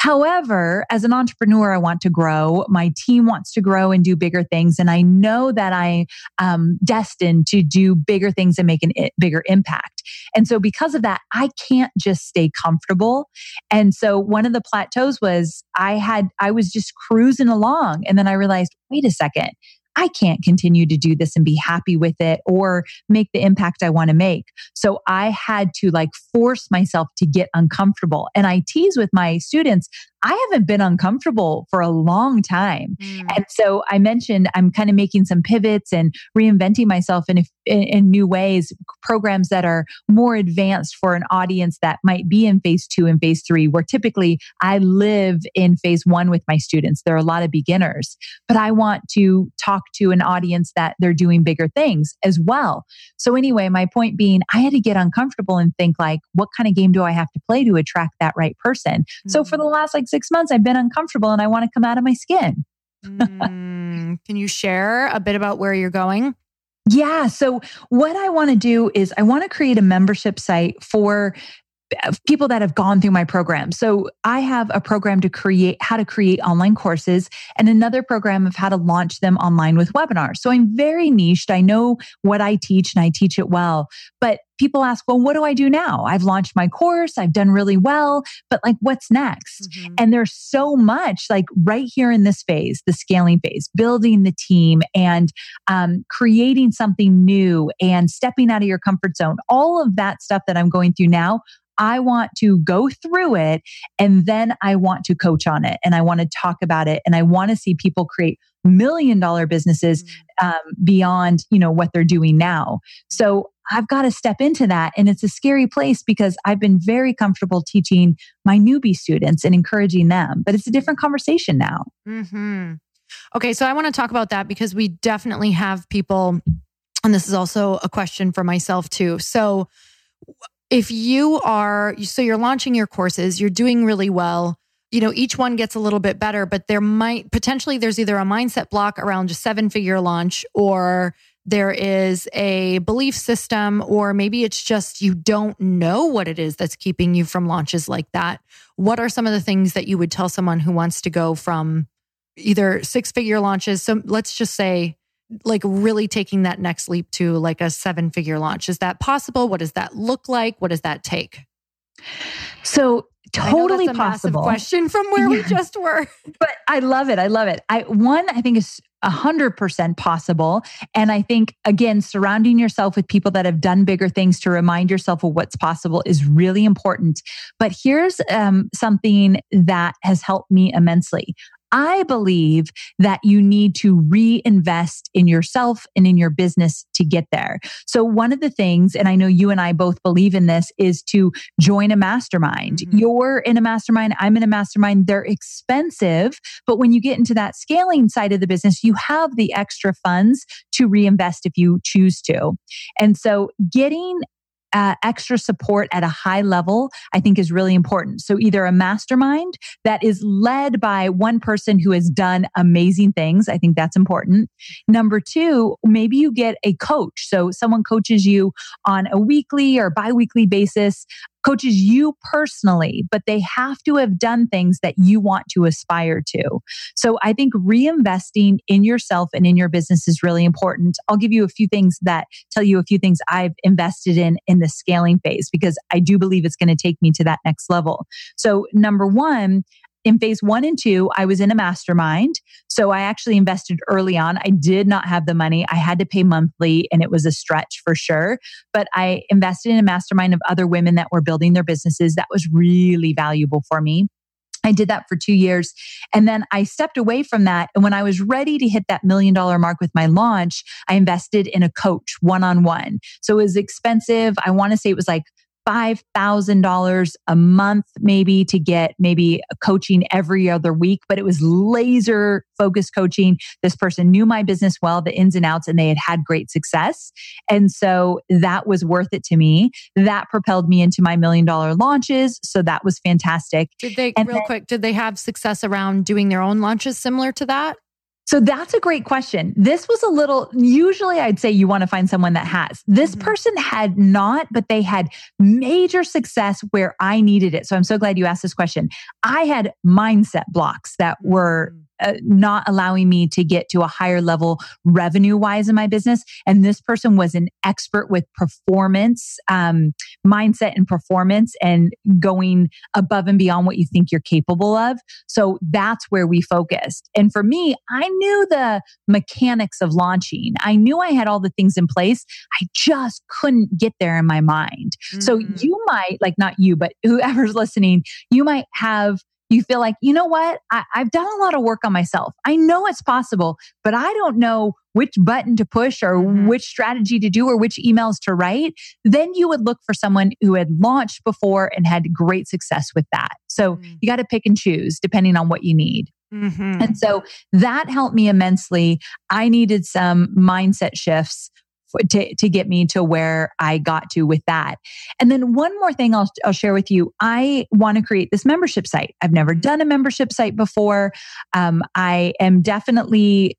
However, as an entrepreneur, I want to grow. My team wants to grow and do bigger things. And I know that I am um, destined to do bigger things and make a bigger impact. And so because of that, I can't just stay comfortable. And so one of the plateaus was I had, I was just cruising along. And then I realized, wait a second, I can't continue to do this and be happy with it or make the impact I want to make. So I had to like force myself to get uncomfortable. And I tease with my students, I haven't been uncomfortable for a long time. Mm. And so I mentioned I'm kind of making some pivots and reinventing myself in, in, in, new ways, programs that are more advanced for an audience that might be in phase two and phase three, where typically I live in phase one with my students. There are a lot of beginners, but I want to talk to an audience that they're doing bigger things as well. So anyway, my point being, I had to get uncomfortable and think like, what kind of game do I have to play to attract that right person? Mm. So for the mm. last like six months, I've been uncomfortable and I want to come out of my skin. mm, can you share a bit about where you're going? Yeah. So, what I want to do is I want to create a membership site for people that have gone through my program. So I have a program to create how to create online courses and another program of how to launch them online with webinars. So I'm very niched. I know what I teach and I teach it well, but people ask, well, what do I do now? I've launched my course. I've done really well, but like, what's next? Mm-hmm. And there's so much like right here in this phase, the scaling phase, building the team and um, creating something new and stepping out of your comfort zone. All of that stuff that I'm going through now, I want to go through it and then I want to coach on it and I want to talk about it and I want to see people create million dollar businesses mm. um, beyond you know what they're doing now so i've got to step into that and it's a scary place because i've been very comfortable teaching my newbie students and encouraging them but it's a different conversation now mm-hmm. okay so i want to talk about that because we definitely have people and this is also a question for myself too so if you are, so you're launching your courses, you're doing really well. You know, each one gets a little bit better, but there might potentially there's either a mindset block around a seven figure launch or there is a belief system, or maybe it's just you don't know what it is that's keeping you from launches like that. What are some of the things that you would tell someone who wants to go from either six figure launches? So let's just say like really taking that next leap to like a seven figure launch. Is that possible? What does that look like? What does that take? So totally possible. question from where yeah. we just were. [LAUGHS] but I love it. I love it. I one I think is a hundred percent possible. And I think again, surrounding yourself with people that have done bigger things to remind yourself of what's possible is really important. But here's um, something that has helped me immensely. I believe that you need to reinvest in yourself and in your business to get there. So one of the things, and I know you and I both believe in this, is to join a mastermind. Mm-hmm. You're in a mastermind. I'm in a mastermind. They're expensive, but when you get into that scaling side of the business, you have the extra funds to reinvest if you choose to. And so getting uh, extra support at a high level, I think is really important. So either a mastermind that is led by one person who has done amazing things. I think that's important. Number two, maybe you get a coach. So someone coaches you on a weekly or biweekly basis coaches you personally, but they have to have done things that you want to aspire to. So I think reinvesting in yourself and in your business is really important. I'll give you a few things that tell you a few things I've invested in in the scaling phase because I do believe it's going to take me to that next level. So number one, in phase one and two, I was in a mastermind. So I actually invested early on. I did not have the money. I had to pay monthly and it was a stretch for sure. But I invested in a mastermind of other women that were building their businesses. That was really valuable for me. I did that for two years. And then I stepped away from that. And when I was ready to hit that million dollar mark with my launch, I invested in a coach one on one. So it was expensive. I want to say it was like $5,000 a month, maybe to get maybe coaching every other week, but it was laser focused coaching. This person knew my business well, the ins and outs, and they had had great success. And so that was worth it to me. That propelled me into my million dollar launches. So that was fantastic. Did they, and real then, quick, did they have success around doing their own launches similar to that? So that's a great question. This was a little, usually I'd say you want to find someone that has. This mm-hmm. person had not, but they had major success where I needed it. So I'm so glad you asked this question. I had mindset blocks that were mm uh, not allowing me to get to a higher level revenue wise in my business. And this person was an expert with performance, um, mindset and performance and going above and beyond what you think you're capable of. So that's where we focused. And for me, I knew the mechanics of launching. I knew I had all the things in place. I just couldn't get there in my mind. Mm-hmm. So you might, like not you, but whoever's listening, you might have you feel like, you know what? I, have done a lot of work on myself. I know it's possible, but I don't know which button to push or mm-hmm. which strategy to do or which emails to write. Then you would look for someone who had launched before and had great success with that. So mm-hmm. you got to pick and choose depending on what you need. Mm-hmm. And so that helped me immensely. I needed some mindset shifts to, to get me to where I got to with that. And then one more thing I'll, I'll share with you. I want to create this membership site. I've never done a membership site before. Um, I am definitely,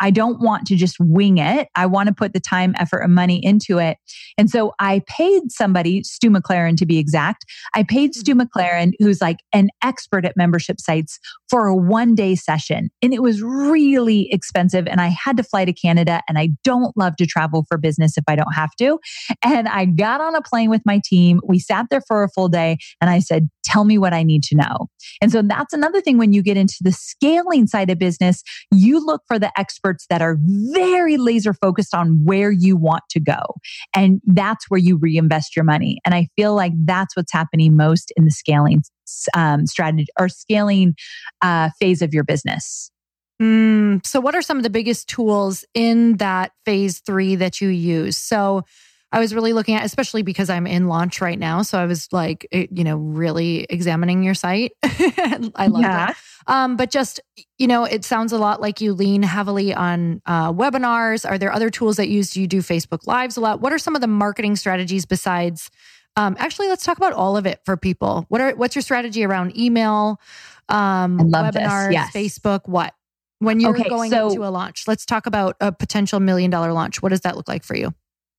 I don't want to just wing it. I want to put the time, effort, and money into it. And so I paid somebody, Stu McLaren to be exact. I paid Stu mm-hmm. McLaren, who's like an expert at membership sites, for a one day session. And it was really expensive. And I had to fly to Canada and I don't love to travel for business if I don't have to. And I got on a plane with my team. We sat there for a full day and I said, tell me what I need to know. And so that's another thing when you get into the scaling side of business, you look for the experts that are very laser focused on where you want to go. And that's where you reinvest your money. And I feel like that's what's happening most in the scaling um, strategy or scaling uh, phase of your business. Mm, so, what are some of the biggest tools in that phase three that you use? So, I was really looking at, especially because I'm in launch right now. So I was like, eh, you know, really examining your site. [LAUGHS] I love yeah. it. Um, but just, you know, it sounds a lot like you lean heavily on uh, webinars. Are there other tools that you use? Do you do Facebook Lives a lot? What are some of the marketing strategies besides? Um, actually, let's talk about all of it for people. What are what's your strategy around email, um, webinars, yes. Facebook? What? When you're okay, going so, into a launch, let's talk about a potential million dollar launch. What does that look like for you?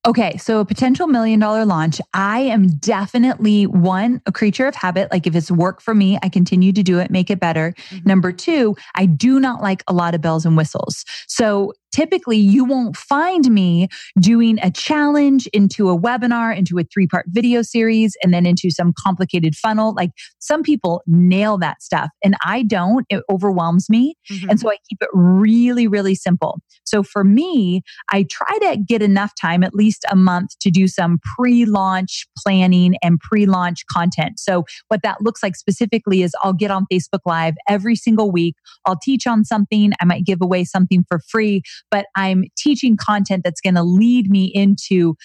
Okay, so a potential million dollar launch. I am definitely one, a creature of habit. Like if it's work for me, I continue to do it, make it better. Mm-hmm. Number two, I do not like a lot of bells and whistles. So typically you won't find me doing a challenge into a webinar, into a three part video series, and then into some complicated funnel. Like some people nail that stuff and I don't. It overwhelms me. Mm-hmm. And so I keep it really, really simple. So for me, I try to get enough time, at least a month, to do some pre launch planning and pre launch content. So what that looks like specifically is I'll get on Facebook Live every single week. I'll teach on something. I might give away something for free, but I'm teaching content that's going to lead me into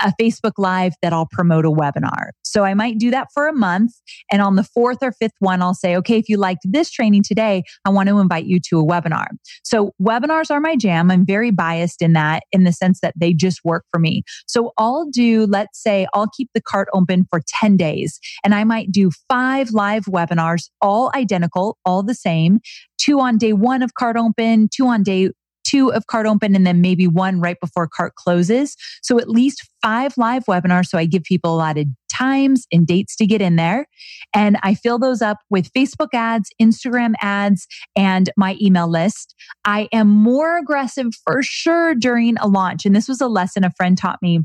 a Facebook Live that I'll promote a webinar. So I might do that for a month. And on the fourth or fifth one, I'll say, okay, if you liked this training today, I want to invite you to a webinar. So webinars are my jam. I'm very biased in that, in the sense that they just work for me. So I'll do, let's say, I'll keep the cart open for 10 days and I might do five live webinars, all identical, all the same two on day one of cart open, two on day two of cart open and then maybe one right before cart closes. So at least five live webinars. So I give people a lot of times and dates to get in there. And I fill those up with Facebook ads, Instagram ads, and my email list. I am more aggressive for sure during a launch. And this was a lesson a friend taught me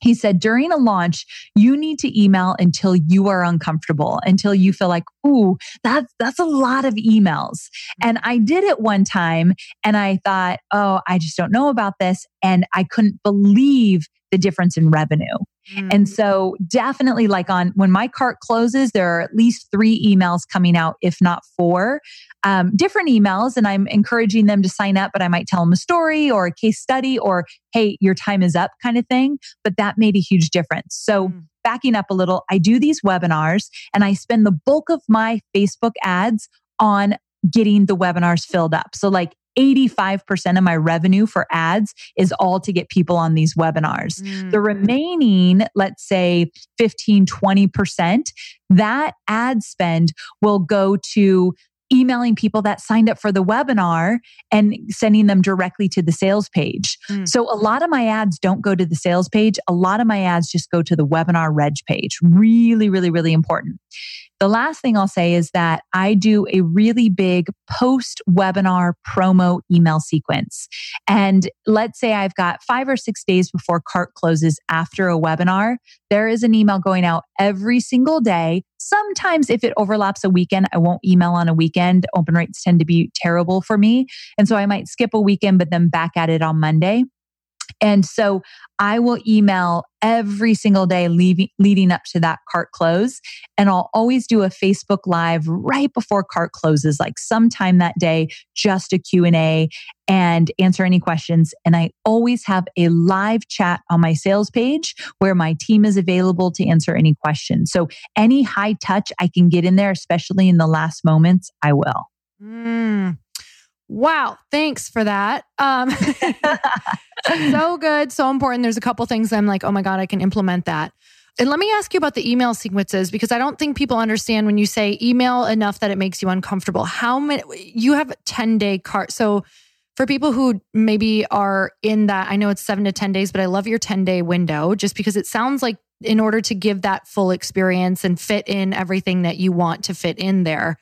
he said during a launch, you need to email until you are uncomfortable, until you feel like, ooh, that's, that's a lot of emails. And I did it one time and I thought, oh, I just don't know about this. And I couldn't believe the difference in revenue. Mm. And so definitely like on when my cart closes, there are at least three emails coming out, if not four, um, different emails. And I'm encouraging them to sign up, but I might tell them a story or a case study or, Hey, your time is up kind of thing. But that made a huge difference. So mm. backing up a little, I do these webinars and I spend the bulk of my Facebook ads on getting the webinars filled up. So like 85% of my revenue for ads is all to get people on these webinars. Mm. The remaining, let's say 15, 20%, that ad spend will go to emailing people that signed up for the webinar and sending them directly to the sales page. Mm. So a lot of my ads don't go to the sales page. A lot of my ads just go to the webinar reg page. Really, really, really important. The last thing I'll say is that I do a really big post webinar promo email sequence. And let's say I've got five or six days before cart closes after a webinar, there is an email going out every single day. Sometimes if it overlaps a weekend, I won't email on a weekend. Open rates tend to be terrible for me. And so I might skip a weekend, but then back at it on Monday. And so I will email every single day leading up to that cart close. And I'll always do a Facebook live right before cart closes, like sometime that day, just a Q&A and answer any questions. And I always have a live chat on my sales page where my team is available to answer any questions. So any high touch I can get in there, especially in the last moments, I will. Mm. Wow, thanks for that. Um, [LAUGHS] so good, so important. There's a couple things I'm like, oh my God, I can implement that. And let me ask you about the email sequences because I don't think people understand when you say email enough that it makes you uncomfortable. How many you have a 10 day cart. So for people who maybe are in that, I know it's seven to 10 days, but I love your 10 day window just because it sounds like in order to give that full experience and fit in everything that you want to fit in there,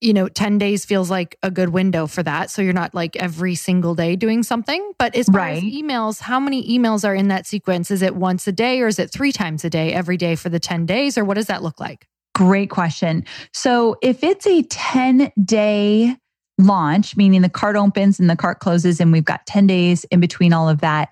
you know, 10 days feels like a good window for that. So you're not like every single day doing something. But as far right. as emails, how many emails are in that sequence? Is it once a day or is it three times a day every day for the 10 days? Or what does that look like? Great question. So if it's a 10 day launch, meaning the cart opens and the cart closes, and we've got 10 days in between all of that,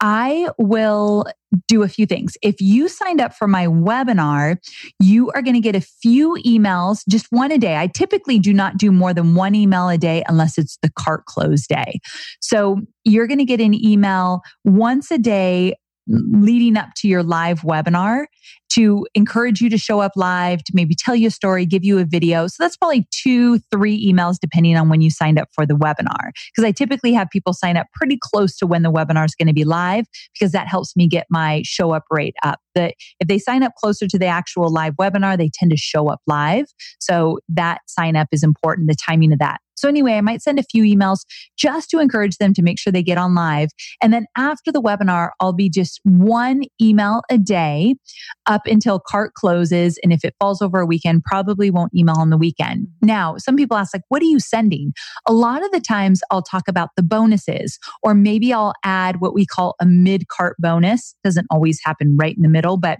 I will do a few things. If you signed up for my webinar, you are going to get a few emails, just one a day. I typically do not do more than one email a day unless it's the cart close day. So you're going to get an email once a day leading up to your live webinar to encourage you to show up live, to maybe tell you a story, give you a video. So that's probably two, three emails depending on when you signed up for the webinar. Because I typically have people sign up pretty close to when the webinar is going to be live because that helps me get my show up rate up. That if they sign up closer to the actual live webinar, they tend to show up live. So that sign up is important, the timing of that. So anyway, I might send a few emails just to encourage them to make sure they get on live. And then after the webinar, I'll be just one email a day up until cart closes. And if it falls over a weekend, probably won't email on the weekend. Mm-hmm. Now, some people ask like, what are you sending? A lot of the times I'll talk about the bonuses or maybe I'll add what we call a mid cart bonus. Doesn't always happen right in the middle, but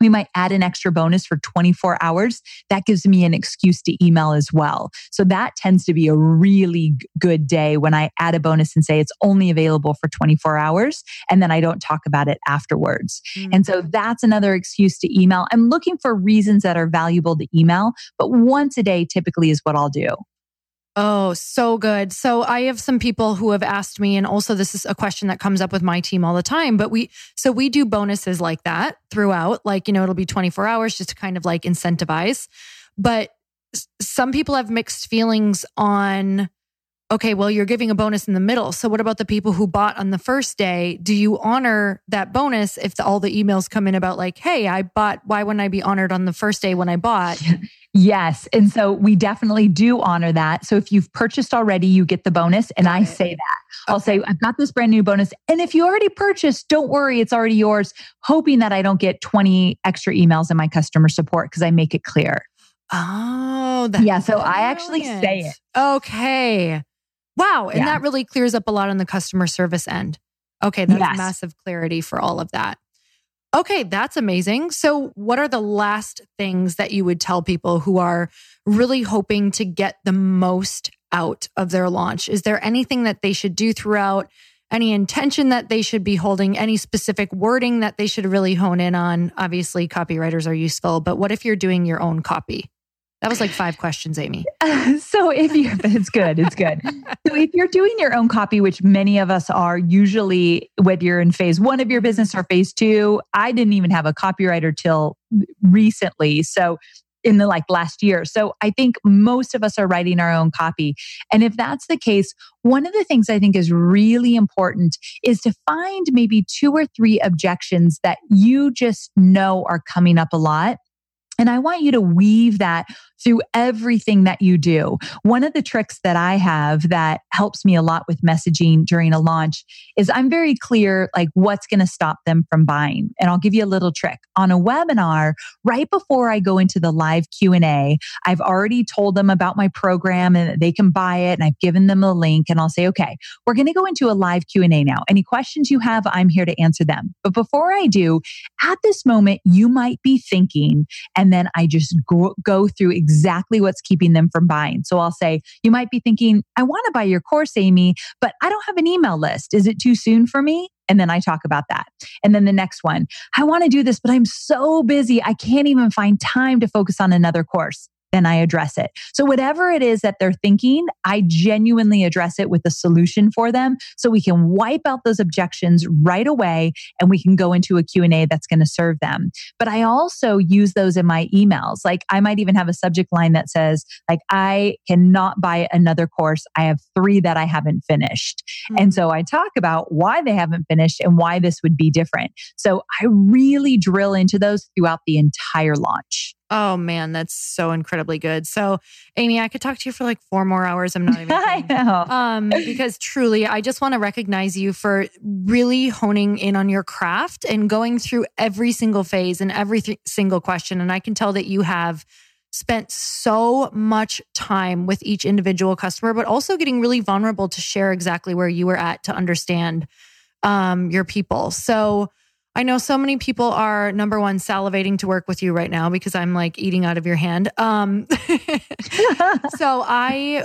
we might add an extra bonus for 24 hours. That gives me an excuse to email as well. So that tends to be a really good day when I add a bonus and say it's only available for 24 hours. And then I don't talk about it afterwards. Mm-hmm. And so that's another excuse to email. I'm looking for reasons that are valuable to email, but once a day typically is what I'll do. Oh, so good. So I have some people who have asked me, and also this is a question that comes up with my team all the time. But we, so we do bonuses like that throughout, like, you know, it'll be 24 hours just to kind of like incentivize. But some people have mixed feelings on, okay, well, you're giving a bonus in the middle. So what about the people who bought on the first day? Do you honor that bonus if the, all the emails come in about like, hey, I bought, why wouldn't I be honored on the first day when I bought? Yes. And so we definitely do honor that. So if you've purchased already, you get the bonus. And I say that. Okay. I'll say, I've got this brand new bonus. And if you already purchased, don't worry, it's already yours, hoping that I don't get 20 extra emails in my customer support because I make it clear. Oh, yeah. So brilliant. I actually say it. Okay. Wow. And yeah. that really clears up a lot on the customer service end. Okay. That's yes. massive clarity for all of that. Okay, that's amazing. So, what are the last things that you would tell people who are really hoping to get the most out of their launch? Is there anything that they should do throughout? Any intention that they should be holding? Any specific wording that they should really hone in on? Obviously, copywriters are useful, but what if you're doing your own copy? That was like five questions, Amy. [LAUGHS] So if you, [LAUGHS] it's good, it's good. so if you're doing your own copy, which many of us are, usually whether you're in phase one of your business or phase two, I didn't even have a copywriter till recently. So in the like last year. So I think most of us are writing our own copy. And if that's the case, one of the things I think is really important is to find maybe two or three objections that you just know are coming up a lot. And I want you to weave that through everything that you do. One of the tricks that I have that helps me a lot with messaging during a launch is I'm very clear like what's going to stop them from buying. And I'll give you a little trick. On a webinar, right before I go into the live Q&A, I've already told them about my program and they can buy it and I've given them a link and I'll say, "Okay, we're going to go into a live Q&A now. Any questions you have, I'm here to answer them." But before I do, at this moment you might be thinking and then I just go, go through what's keeping them from buying. So I'll say, you might be thinking, I want to buy your course, Amy, but I don't have an email list. Is it too soon for me? And then I talk about that. And then the next one, I want to do this, but I'm so busy. I can't even find time to focus on another course then I address it. So whatever it is that they're thinking, I genuinely address it with a solution for them so we can wipe out those objections right away and we can go into a Q&A that's going to serve them. But I also use those in my emails. Like I might even have a subject line that says like I cannot buy another course. I have 3 that I haven't finished. Mm-hmm. And so I talk about why they haven't finished and why this would be different. So I really drill into those throughout the entire launch. Oh man, that's so incredibly good. So, Amy, I could talk to you for like four more hours. I'm not [LAUGHS] even. I know. Um, because truly, I just want to recognize you for really honing in on your craft and going through every single phase and every th- single question. And I can tell that you have spent so much time with each individual customer, but also getting really vulnerable to share exactly where you were at to understand um, your people. So I know so many people are number one salivating to work with you right now because I'm like eating out of your hand. Um, [LAUGHS] so I,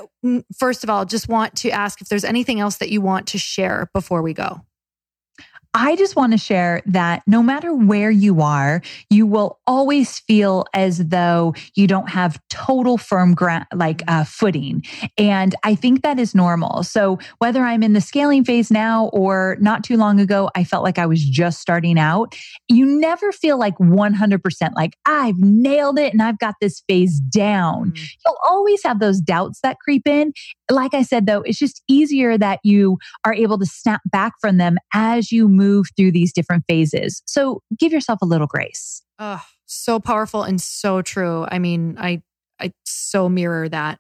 first of all, just want to ask if there's anything else that you want to share before we go. I just want to share that no matter where you are, you will always feel as though you don't have total firm ground, like uh, footing. And I think that is normal. So whether I'm in the scaling phase now or not too long ago, I felt like I was just starting out. You never feel like 100% like I've nailed it and I've got this phase down. Mm. You'll always have those doubts that creep in. Like I said, though, it's just easier that you are able to snap back from them as you move through these different phases. So give yourself a little grace. Oh, so powerful and so true. I mean, I I so mirror that.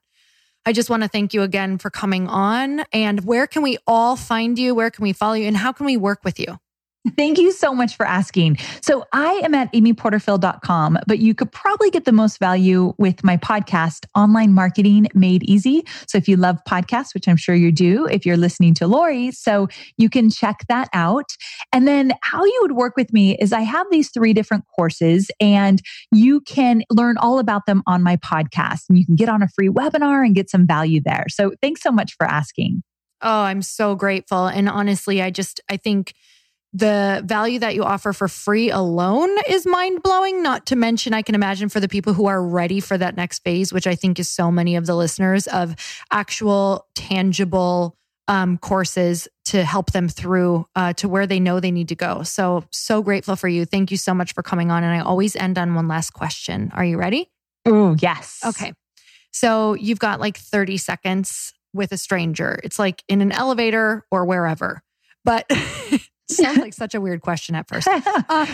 I just want to thank you again for coming on. And where can we all find you? Where can we follow you? And how can we work with you? Thank you so much for asking. So I am at amyporterfield.com, but you could probably get the most value with my podcast, Online Marketing Made Easy. So if you love podcasts, which I'm sure you do, if you're listening to Lori, so you can check that out. And then how you would work with me is I have these three different courses and you can learn all about them on my podcast and you can get on a free webinar and get some value there. So thanks so much for asking. Oh, I'm so grateful. And honestly, I just, I think, the value that you offer for free alone is mind blowing. Not to mention, I can imagine for the people who are ready for that next phase, which I think is so many of the listeners of actual tangible um, courses to help them through uh, to where they know they need to go. So, so grateful for you. Thank you so much for coming on. And I always end on one last question. Are you ready? Oh, yes. Okay. So you've got like 30 seconds with a stranger. It's like in an elevator or wherever. But [LAUGHS] Sounds [LAUGHS] like such a weird question at first. [LAUGHS] Uh,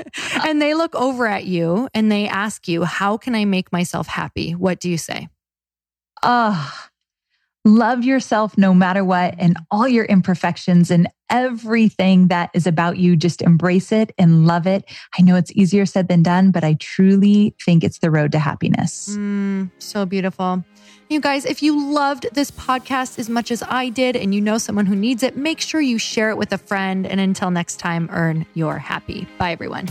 [LAUGHS] and they look over at you and they ask you, How can I make myself happy? What do you say? Ah, uh, love yourself no matter what and all your imperfections and everything that is about you. Just embrace it and love it. I know it's easier said than done, but I truly think it's the road to happiness. Mm, so beautiful. You guys, if you loved this podcast as much as I did and you know someone who needs it, make sure you share it with a friend. And until next time, earn your happy. Bye, everyone.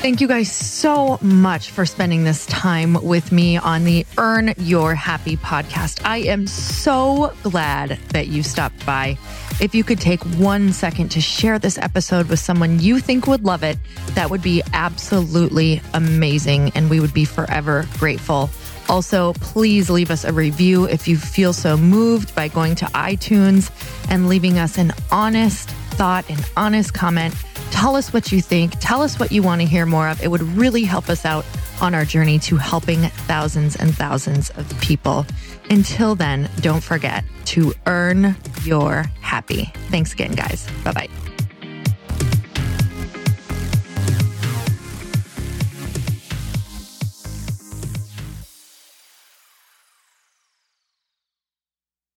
Thank you guys so much for spending this time with me on the Earn Your Happy podcast. I am so glad that you stopped by. If you could take one second to share this episode with someone you think would love it, that would be absolutely amazing. And we would be forever grateful. Also, please leave us a review if you feel so moved by going to iTunes and leaving us an honest thought, an honest comment Tell us what you think. Tell us what you want to hear more of. It would really help us out on our journey to helping thousands and thousands of people. Until then, don't forget to earn your happy. Thanks again, guys. Bye bye.